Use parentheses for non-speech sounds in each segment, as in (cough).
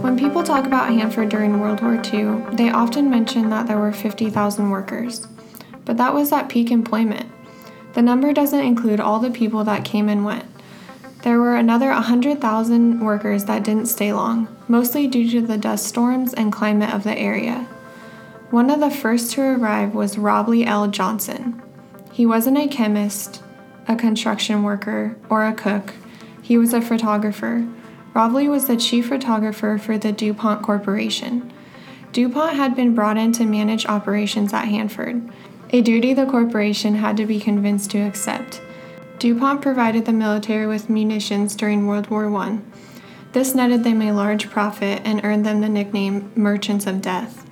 When people talk about Hanford during World War II, they often mention that there were 50,000 workers. But that was at peak employment. The number doesn't include all the people that came and went. There were another 100,000 workers that didn't stay long, mostly due to the dust storms and climate of the area. One of the first to arrive was Robley L. Johnson. He wasn't a chemist, a construction worker, or a cook. He was a photographer. Robley was the chief photographer for the DuPont Corporation. DuPont had been brought in to manage operations at Hanford, a duty the corporation had to be convinced to accept. DuPont provided the military with munitions during World War I. This netted them a large profit and earned them the nickname Merchants of Death.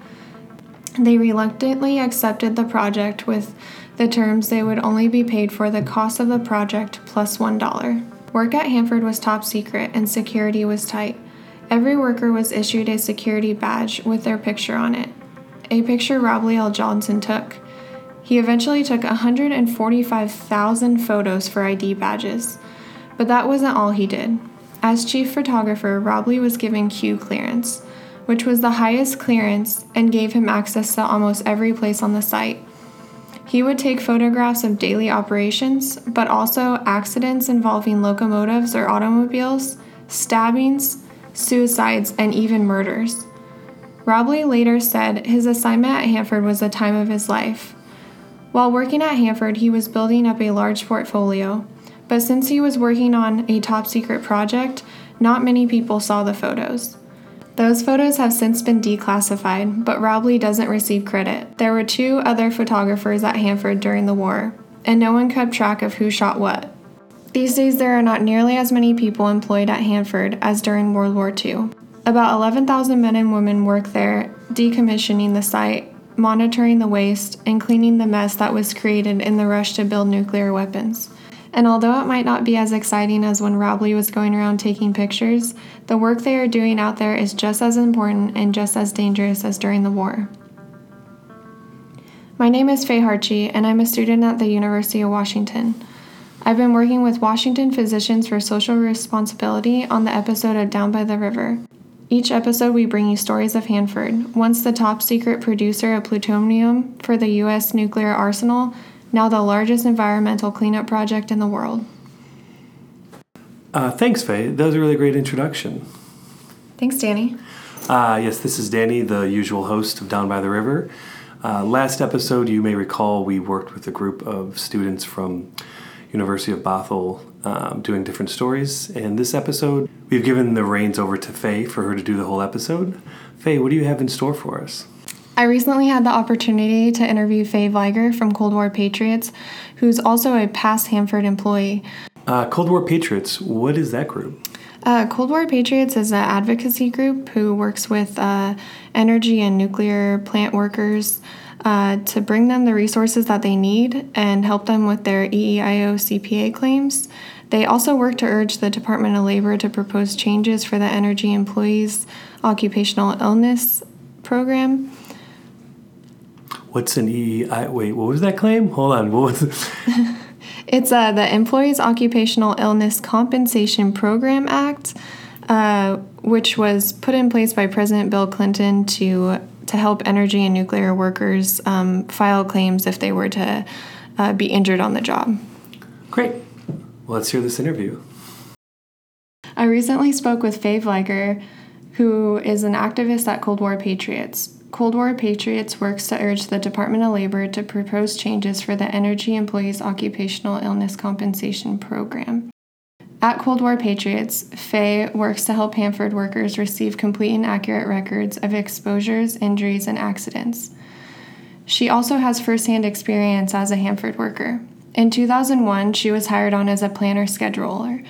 They reluctantly accepted the project with the terms they would only be paid for the cost of the project plus 1. Work at Hanford was top secret and security was tight. Every worker was issued a security badge with their picture on it, a picture Robley L. Johnson took. He eventually took 145,000 photos for ID badges. But that wasn't all he did. As chief photographer, Robley was given Q clearance, which was the highest clearance and gave him access to almost every place on the site. He would take photographs of daily operations, but also accidents involving locomotives or automobiles, stabbings, suicides, and even murders. Robley later said his assignment at Hanford was the time of his life. While working at Hanford, he was building up a large portfolio, but since he was working on a top secret project, not many people saw the photos. Those photos have since been declassified, but Robley doesn't receive credit. There were two other photographers at Hanford during the war, and no one kept track of who shot what. These days, there are not nearly as many people employed at Hanford as during World War II. About 11,000 men and women work there, decommissioning the site monitoring the waste, and cleaning the mess that was created in the rush to build nuclear weapons. And although it might not be as exciting as when Robley was going around taking pictures, the work they are doing out there is just as important and just as dangerous as during the war. My name is Faye Hartje, and I'm a student at the University of Washington. I've been working with Washington Physicians for Social Responsibility on the episode of Down by the River. Each episode, we bring you stories of Hanford, once the top secret producer of plutonium for the U.S. nuclear arsenal, now the largest environmental cleanup project in the world. Uh, thanks, Faye. That was a really great introduction. Thanks, Danny. Uh, yes, this is Danny, the usual host of Down by the River. Uh, last episode, you may recall, we worked with a group of students from University of Bothell um, doing different stories. And this episode, we've given the reins over to Faye for her to do the whole episode. Faye, what do you have in store for us? I recently had the opportunity to interview Faye Vlieger from Cold War Patriots, who's also a past Hanford employee. Uh, Cold War Patriots, what is that group? Uh, Cold War Patriots is an advocacy group who works with uh, energy and nuclear plant workers uh, to bring them the resources that they need and help them with their EEOICPA claims. They also work to urge the Department of Labor to propose changes for the Energy Employees Occupational Illness Program. What's an EEI? Wait, what was that claim? Hold on, what was it? (laughs) it's uh, the Employees Occupational Illness Compensation Program Act, uh, which was put in place by President Bill Clinton to to help energy and nuclear workers um, file claims if they were to uh, be injured on the job. Great. Well, let's hear this interview. I recently spoke with Faye Vlieger, who is an activist at Cold War Patriots. Cold War Patriots works to urge the Department of Labor to propose changes for the Energy Employees Occupational Illness Compensation Program. At Cold War Patriots, Faye works to help Hanford workers receive complete and accurate records of exposures, injuries, and accidents. She also has firsthand experience as a Hanford worker. In 2001, she was hired on as a planner scheduler.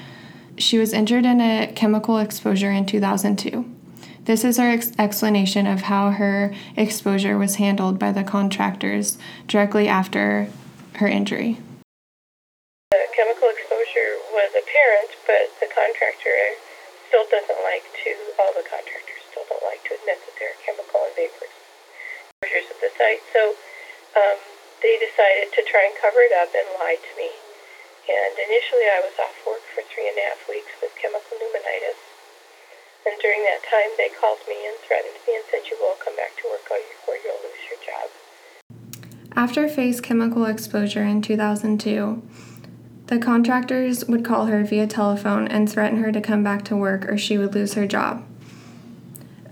She was injured in a chemical exposure in 2002. This is her ex- explanation of how her exposure was handled by the contractors directly after her injury The chemical exposure was apparent, but the contractor still doesn't like to, all the contractors still don't like to admit that there are chemical and vapor exposures at the site. So um, they decided to try and cover it up and lie to me. And initially, I was off work for three and a half weeks with chemical pneumonitis. And during that time, they called me and threatened me and said, You will come back to work or you'll lose your job. After Faye's chemical exposure in 2002, the contractors would call her via telephone and threaten her to come back to work or she would lose her job.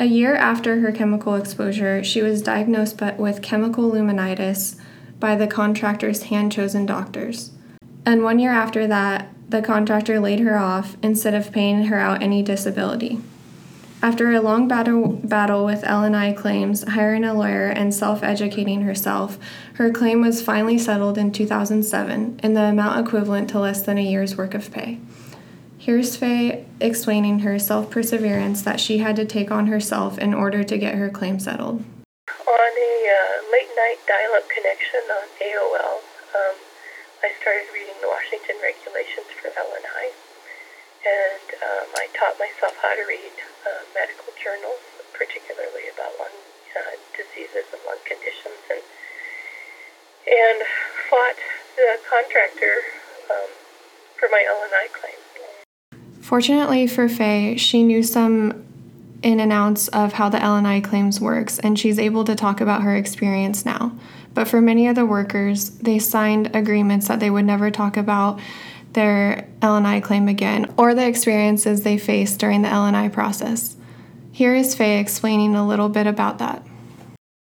A year after her chemical exposure, she was diagnosed with chemical pneumonitis by the contractor's hand chosen doctors. And one year after that, the contractor laid her off instead of paying her out any disability. After a long battle, battle with L&I claims, hiring a lawyer, and self educating herself, her claim was finally settled in 2007 in the amount equivalent to less than a year's work of pay. Here's Faye explaining her self perseverance that she had to take on herself in order to get her claim settled. On a uh, late night dial up connection on AOL, um, I started reading the Washington regulations for L&I and um, I taught myself how to read uh, medical journals, particularly about lung uh, diseases and lung conditions, and and fought the contractor um, for my L&I claim. Fortunately for Faye, she knew some in and outs of how the L&I claims works, and she's able to talk about her experience now. But for many of the workers, they signed agreements that they would never talk about their L&I claim again or the experiences they faced during the L&I process. Here is Faye explaining a little bit about that.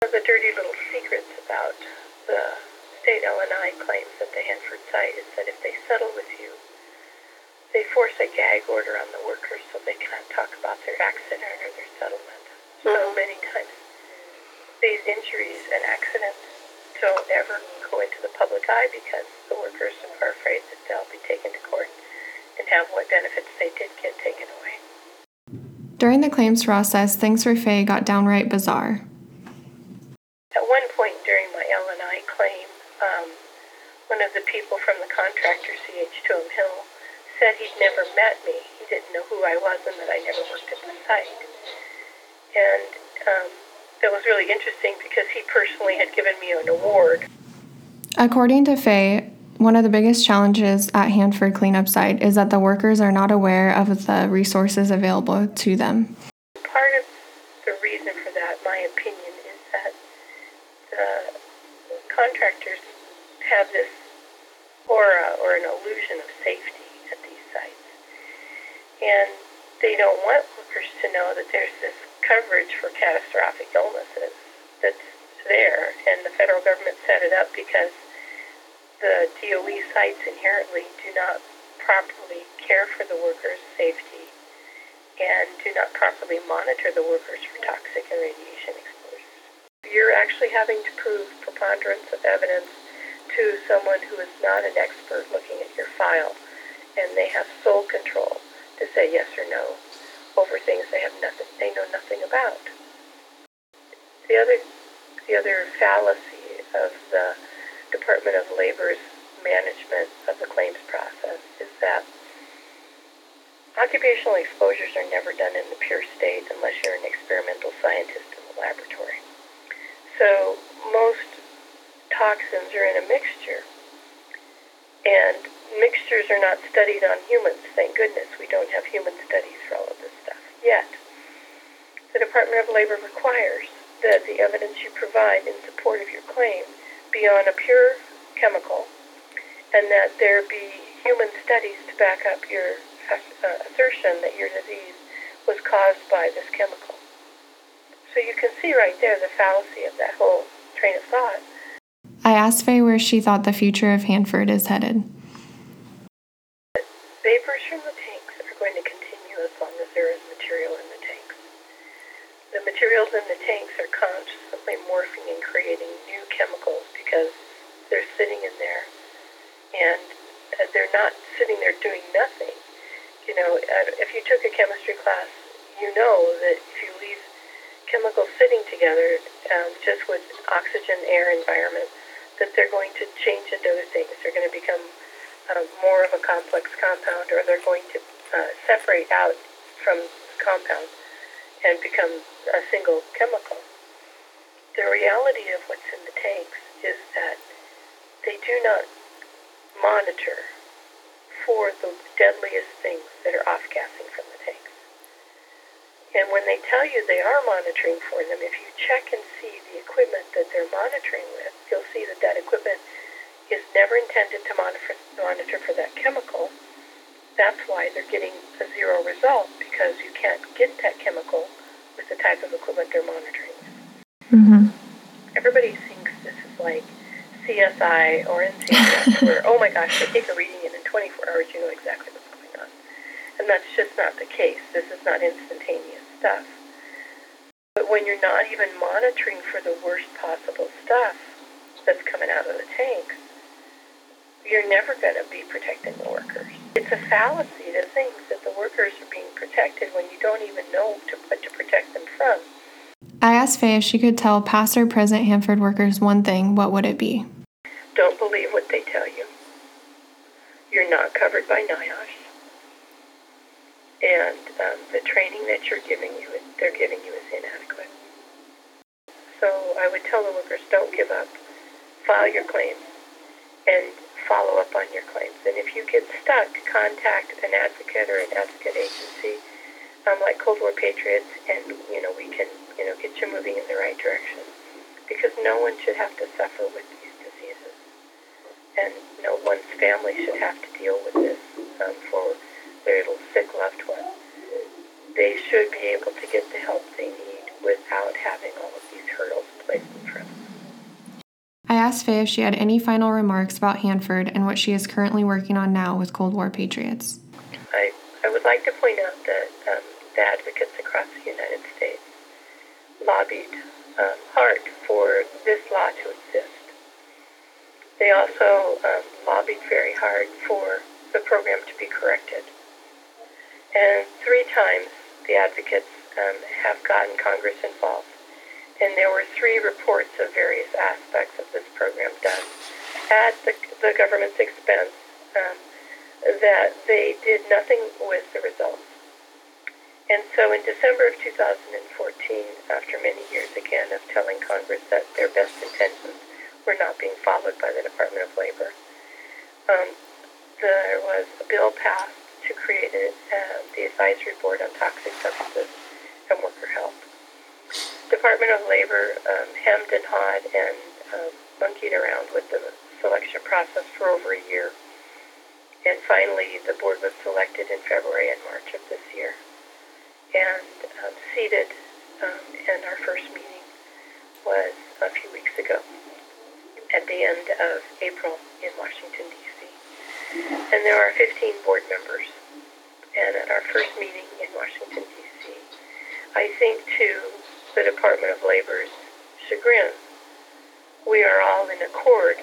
The dirty little secrets about the state L&I claims at the Hanford site is that if they settle with you, they force a gag order on the workers so they can't talk about their accident or their settlement. So mm-hmm. many times these injuries and accidents don't ever go into the public eye because the workers are afraid that they'll be taken to court and have what benefits they did get taken away. During the claims process, things for Faye got downright bizarre. At one point during my L&I claim, um, one of the people from the contractor, CH2M Hill, said he'd never met me. He didn't know who I was and that I never worked at the site. And um, that was really interesting because he personally had given me an award. According to Faye, one of the biggest challenges at Hanford Cleanup Site is that the workers are not aware of the resources available to them. Part of the reason for that, my opinion, is that the contractors have this aura or an illusion of safety at these sites. And they don't want workers to know that there's this coverage for catastrophic illnesses that's there, and the federal government set it up because the DOE sites inherently do not properly care for the workers' safety and do not properly monitor the workers for toxic and radiation exposures. You're actually having to prove preponderance of evidence to someone who is not an expert looking at your file, and they have sole control to say yes or no over things they have nothing, they know nothing about. The other, the other fallacy of the Department of Labor's management of the claims process is that occupational exposures are never done in the pure state unless you're an experimental scientist in the laboratory. So most toxins are in a mixture. And mixtures are not studied on humans. Thank goodness we don't have human studies for all of this stuff Yet, the Department of Labor requires that the evidence you provide in support of your claim be on a pure chemical and that there be human studies to back up your uh, assertion that your disease was caused by this chemical. So you can see right there the fallacy of that whole train of thought. I asked Faye where she thought the future of Hanford is headed. Vapors from the tanks are going to continue as long as there is material in the tanks. The materials in the tanks are constantly morphing and creating new chemicals because they're sitting in there and uh, they're not sitting there doing nothing. You know, if you took a chemistry class, you know that if you chemicals sitting together um, just with oxygen air environment, that they're going to change into other things. They're going to become uh, more of a complex compound, or they're going to uh, separate out from the compound and become a single chemical. The reality of what's in the tanks is that they do not monitor for the deadliest things that are off gassing from the tanks. And when they tell you they are monitoring for them, if you check and see the equipment that they're monitoring with, you'll see that that equipment is never intended to monitor, monitor for that chemical. That's why they're getting a zero result because you can't get that chemical with the type of equipment they're monitoring with. Mm-hmm. Everybody thinks this is like CSI or NCIS, where, oh my gosh, they take a reading and in 24 hours you know exactly what's going on. And that's just not the case. This is not instantaneous stuff. But when you're not even monitoring for the worst possible stuff that's coming out of the tanks, you're never going to be protecting the workers. It's a fallacy to think that the workers are being protected when you don't even know to, what to protect them from. I asked Faye if she could tell past or present Hanford workers one thing, what would it be? Don't believe what they tell you. You're not covered by NIOSH. And um, the training that you're giving you, they're giving you is inadequate. So I would tell the workers, don't give up. File your claims and follow up on your claims. And if you get stuck, contact an advocate or an advocate agency um, like Cold War Patriots, and you know we can you know get you moving in the right direction. Because no one should have to suffer with these diseases, and no one's family should have to deal with this um, for their sick loved one. They should be able to get the help they need without having all of these hurdles placed in front of them. I asked Faye if she had any final remarks about Hanford and what she is currently working on now with Cold War Patriots. I, I would like to point out that um, the advocates across the United States lobbied um, hard for this law to exist. They also um, lobbied very hard for the program to. Times the advocates um, have gotten Congress involved. And there were three reports of various aspects of this program done at the, the government's expense um, that they did nothing with the results. And so in December of 2014, after many years again of telling Congress that their best intentions were not being followed by the Department of Labor, um, there was a bill passed to create a, uh, the Advisory Board on Toxic Substances and Worker Health. Department of Labor um, hemmed and hawed and um, monkeyed around with the selection process for over a year. And finally, the board was selected in February and March of this year and um, seated. Um, and our first meeting was a few weeks ago at the end of April in Washington, D.C. And there are 15 board members. And at our first meeting in Washington, D.C., I think to the Department of Labor's chagrin, we are all in accord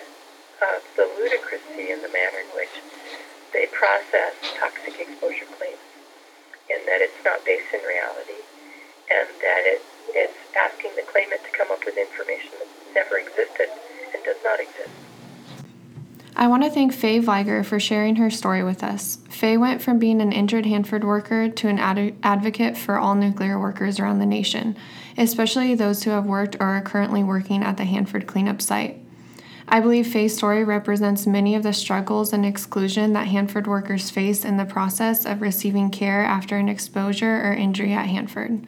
of the ludicrousy in the manner in which they process toxic exposure claims and that it's not based in reality, and that it, it's asking the claimant to come up with information that never existed and does not exist. I want to thank Faye Vlieger for sharing her story with us. Faye went from being an injured Hanford worker to an ad- advocate for all nuclear workers around the nation, especially those who have worked or are currently working at the Hanford cleanup site. I believe Faye's story represents many of the struggles and exclusion that Hanford workers face in the process of receiving care after an exposure or injury at Hanford.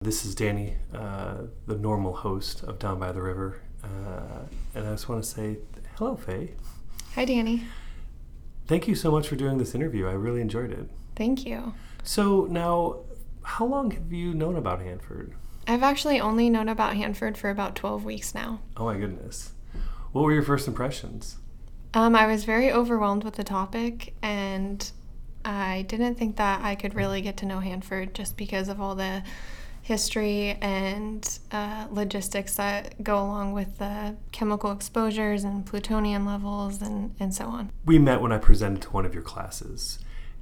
This is Danny, uh, the normal host of Down by the River, uh, and I just want to say hello, Faye. Hi, Danny. Thank you so much for doing this interview. I really enjoyed it. Thank you. So, now, how long have you known about Hanford? I've actually only known about Hanford for about 12 weeks now. Oh, my goodness. What were your first impressions? Um, I was very overwhelmed with the topic, and I didn't think that I could really get to know Hanford just because of all the history and uh, logistics that go along with the chemical exposures and plutonium levels and, and so on. We met when I presented to one of your classes,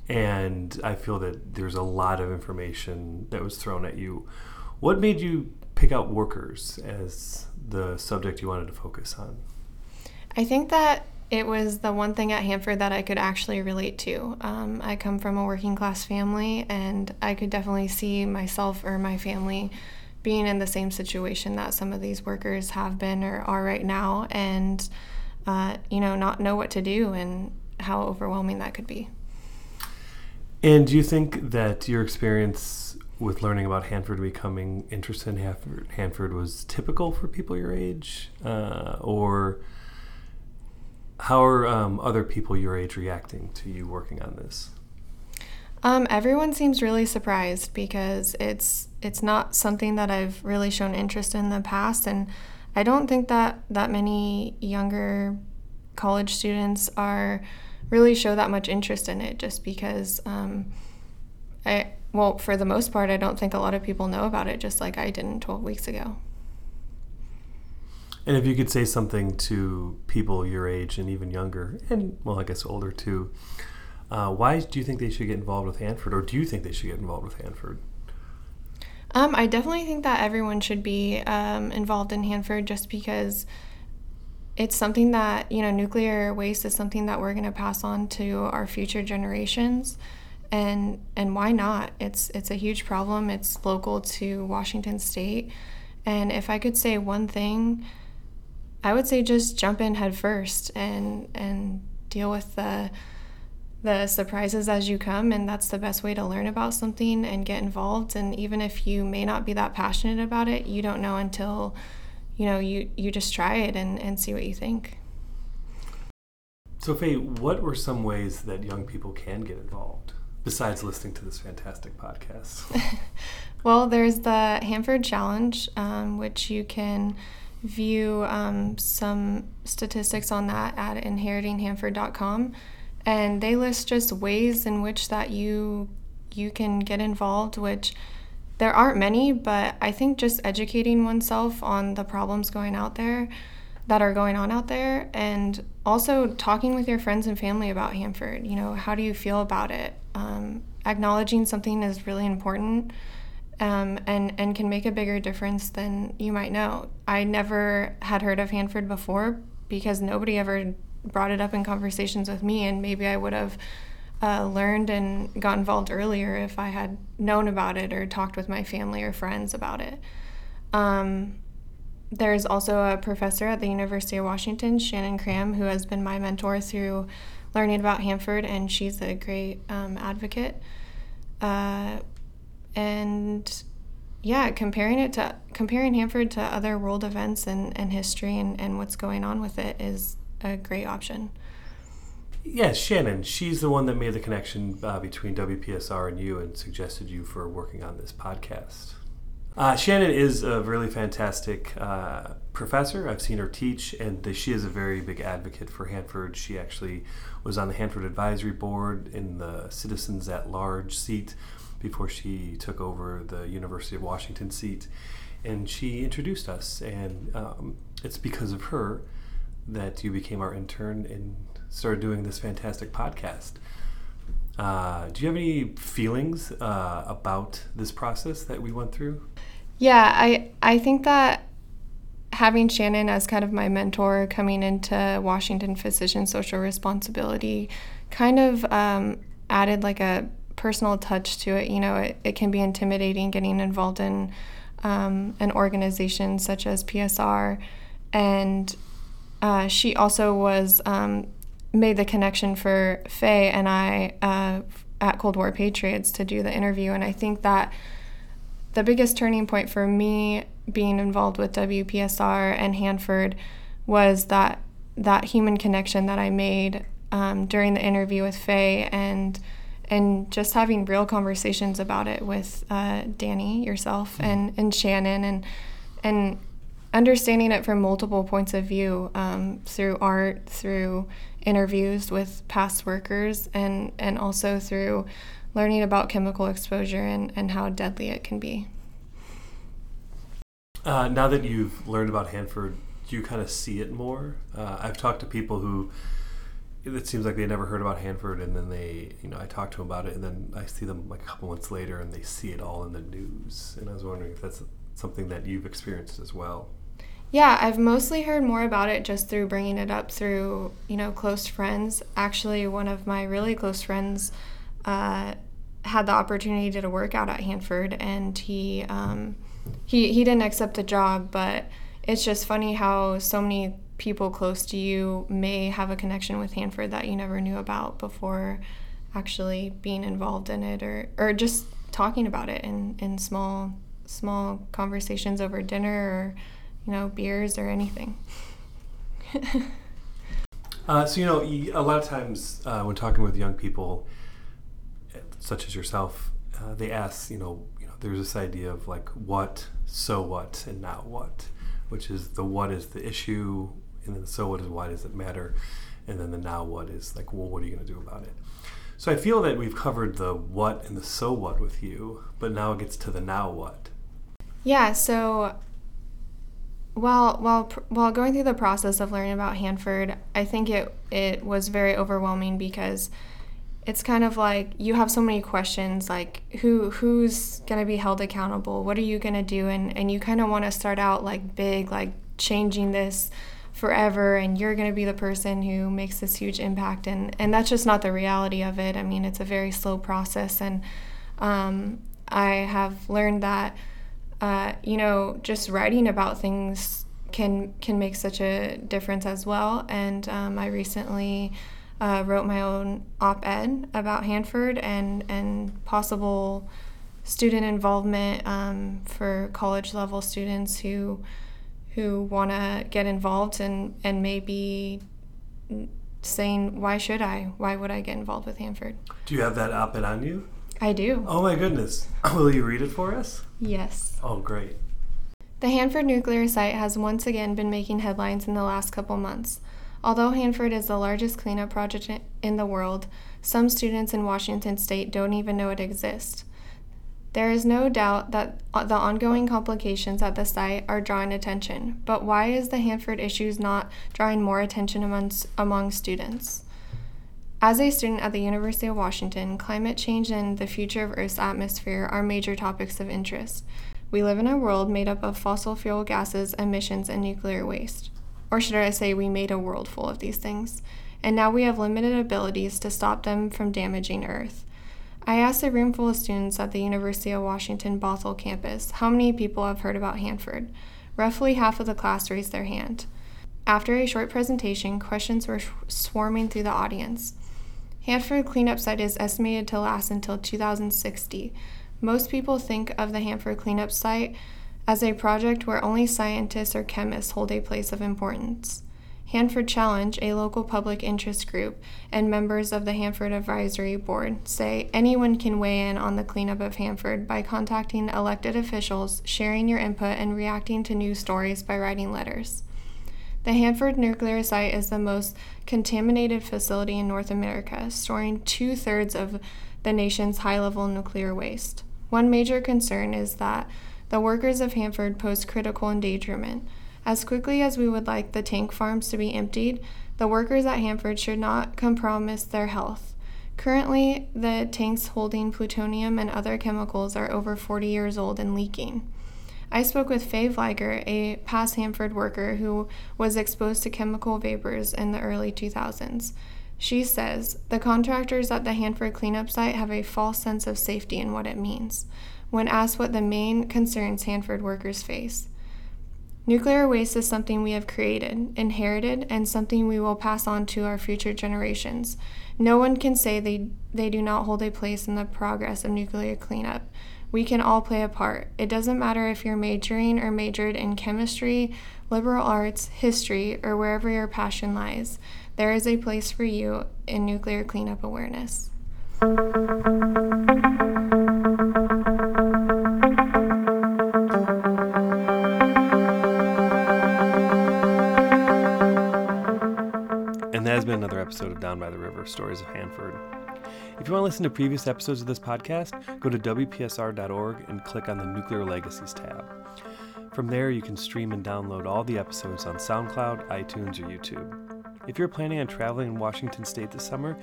and I feel that there's a lot of information that was thrown at you. What made you pick out workers as the subject you wanted to focus on? I think that it was the one thing at Hanford that I could actually relate to. Um, I come from a working class family, and I could definitely see myself or my family being in the same situation that some of these workers have been or are right now, and uh, you know, not know what to do. And how overwhelming that could be. And do you think that your experience with learning about Hanford becoming interested in Hanford, Hanford was typical for people your age? Uh, or how are um, other people your age reacting to you working on this? Um, everyone seems really surprised because it's it's not something that I've really shown interest in, the past, and I don't think that that many younger college students are really show that much interest in it just because um, I well for the most part I don't think a lot of people know about it just like I didn't 12 weeks ago. And if you could say something to people your age and even younger, and well, I guess older too, uh, why do you think they should get involved with Hanford, or do you think they should get involved with Hanford? Um, I definitely think that everyone should be um, involved in Hanford just because it's something that you know nuclear waste is something that we're going to pass on to our future generations. And and why not? It's it's a huge problem. It's local to Washington state. And if I could say one thing I would say just jump in head first and and deal with the the surprises as you come and that's the best way to learn about something and get involved and even if you may not be that passionate about it you don't know until you know, you, you just try it and, and see what you think. So, Faye, what were some ways that young people can get involved besides listening to this fantastic podcast? (laughs) well, there's the Hanford Challenge, um, which you can view um, some statistics on that at inheritinghanford.com and they list just ways in which that you you can get involved which there aren't many, but I think just educating oneself on the problems going out there that are going on out there and also talking with your friends and family about Hanford. You know, how do you feel about it? Um, acknowledging something is really important um, and, and can make a bigger difference than you might know. I never had heard of Hanford before because nobody ever brought it up in conversations with me, and maybe I would have uh, learned and got involved earlier if I had known about it or talked with my family or friends about it. Um, there's also a professor at the University of Washington, Shannon Cram, who has been my mentor through learning about Hanford, and she's a great um, advocate. Uh, and yeah, comparing it to comparing Hanford to other world events and, and history and, and what's going on with it is a great option. Yes, Shannon. She's the one that made the connection uh, between WPSR and you and suggested you for working on this podcast. Uh, Shannon is a really fantastic uh, professor. I've seen her teach, and the, she is a very big advocate for Hanford. She actually was on the Hanford Advisory Board in the Citizens at Large seat before she took over the University of Washington seat. And she introduced us, and um, it's because of her that you became our intern and started doing this fantastic podcast. Uh, do you have any feelings uh, about this process that we went through? Yeah, I I think that having Shannon as kind of my mentor coming into Washington Physician Social Responsibility kind of um, added like a personal touch to it. You know, it, it can be intimidating getting involved in um, an organization such as PSR, and uh, she also was um, made the connection for Faye and I uh, at Cold War Patriots to do the interview. And I think that the biggest turning point for me being involved with WPSR and Hanford was that that human connection that I made um, during the interview with Faye and and just having real conversations about it with uh, Danny yourself mm-hmm. and and Shannon and and understanding it from multiple points of view um, through art through interviews with past workers and, and also through learning about chemical exposure and, and how deadly it can be. Uh, now that you've learned about Hanford, do you kind of see it more? Uh, I've talked to people who it seems like they never heard about Hanford, and then they, you know, I talk to them about it, and then I see them like a couple months later, and they see it all in the news. And I was wondering if that's something that you've experienced as well. Yeah, I've mostly heard more about it just through bringing it up through, you know, close friends. Actually, one of my really close friends uh, had the opportunity to work out at Hanford, and he um, he he didn't accept the job, but it's just funny how so many people close to you may have a connection with Hanford that you never knew about before actually being involved in it or, or just talking about it in, in small small conversations over dinner or you know beers or anything. (laughs) Uh, so you know a lot of times uh, when talking with young people such as yourself uh, they ask you know you know there's this idea of like what so what and now what which is the what is the issue and then the so what is why does it matter? And then the now what is like well what are you going to do about it? So i feel that we've covered the what and the so what with you but now it gets to the now what. Yeah so while while while going through the process of learning about hanford i think it it was very overwhelming because it's kind of like you have so many questions like who who's going to be held accountable? What are you going to do? And and you kind of want to start out like big like changing this forever and you're going to be the person who makes this huge impact and and that's just not the reality of it. I mean it's a very slow process and um, i have learned that uh, you know just writing about things can can make such a difference as well and um, i recently uh, wrote my own op-ed about hanford and and possible student involvement um, for college level students who who want to get involved and, and maybe saying, why should I? Why would I get involved with Hanford? Do you have that op ed on you? I do. Oh my goodness. (laughs) Will you read it for us? Yes. Oh, great. The Hanford nuclear site has once again been making headlines in the last couple months. Although Hanford is the largest cleanup project in the world, some students in Washington state don't even know it exists. There is no doubt that uh, the ongoing complications at the site are drawing attention, but why is the Hanford issues not drawing more attention among, among students? As a student at the University of Washington, climate change and the future of Earth's atmosphere are major topics of interest. We live in a world made up of fossil fuel gases, emissions, and nuclear waste. Or should I say, we made a world full of these things. And now we have limited abilities to stop them from damaging Earth. I asked a room full of students at the University of Washington Bothell campus how many people have heard about Hanford. Roughly half of the class raised their hand. After a short presentation, questions were swarming through the audience. Hanford cleanup site is estimated to last until 2060. Most people think of the Hanford cleanup site as a project where only scientists or chemists hold a place of importance. Hanford Challenge, a local public interest group, and members of the Hanford Advisory Board say anyone can weigh in on the cleanup of Hanford by contacting elected officials, sharing your input, and reacting to news stories by writing letters. The Hanford nuclear site is the most contaminated facility in North America, storing two thirds of the nation's high level nuclear waste. One major concern is that the workers of Hanford pose critical endangerment. As quickly as we would like the tank farms to be emptied, the workers at Hanford should not compromise their health. Currently, the tanks holding plutonium and other chemicals are over 40 years old and leaking. I spoke with Faye Vlieger, a past Hanford worker who was exposed to chemical vapors in the early 2000s. She says the contractors at the Hanford cleanup site have a false sense of safety in what it means when asked what the main concerns Hanford workers face. Nuclear waste is something we have created, inherited, and something we will pass on to our future generations. No one can say they, they do not hold a place in the progress of nuclear cleanup. We can all play a part. It doesn't matter if you're majoring or majored in chemistry, liberal arts, history, or wherever your passion lies. There is a place for you in nuclear cleanup awareness. Episode of Down by the River Stories of Hanford. If you want to listen to previous episodes of this podcast, go to WPSR.org and click on the Nuclear Legacies tab. From there, you can stream and download all the episodes on SoundCloud, iTunes, or YouTube. If you're planning on traveling in Washington State this summer,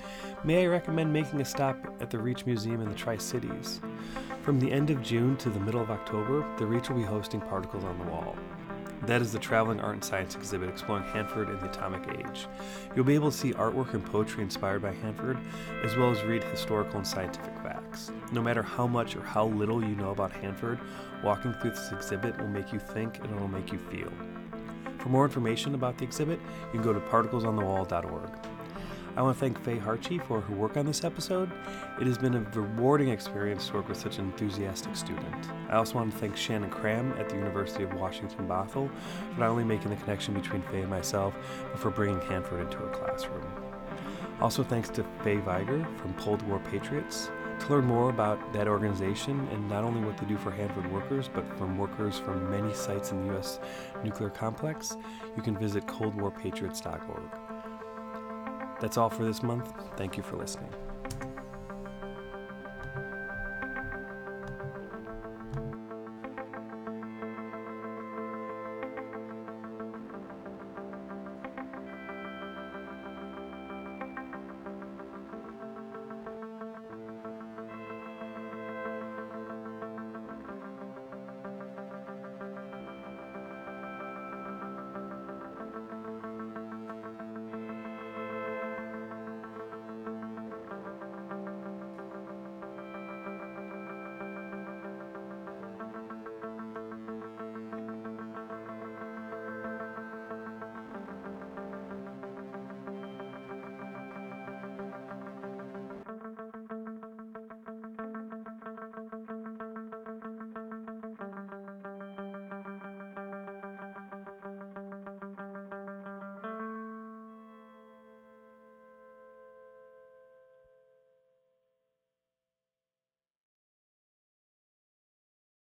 may I recommend making a stop at the Reach Museum in the Tri Cities. From the end of June to the middle of October, the Reach will be hosting Particles on the Wall. That is the Traveling Art and Science exhibit exploring Hanford and the atomic age. You'll be able to see artwork and poetry inspired by Hanford, as well as read historical and scientific facts. No matter how much or how little you know about Hanford, walking through this exhibit will make you think and it will make you feel. For more information about the exhibit, you can go to particlesonthewall.org. I want to thank Faye Hartje for her work on this episode. It has been a rewarding experience to work with such an enthusiastic student. I also want to thank Shannon Cram at the University of Washington Bothell for not only making the connection between Faye and myself, but for bringing Hanford into her classroom. Also, thanks to Faye Vlieger from Cold War Patriots. To learn more about that organization and not only what they do for Hanford workers, but from workers from many sites in the U.S. nuclear complex, you can visit coldwarpatriots.org. That's all for this month. Thank you for listening.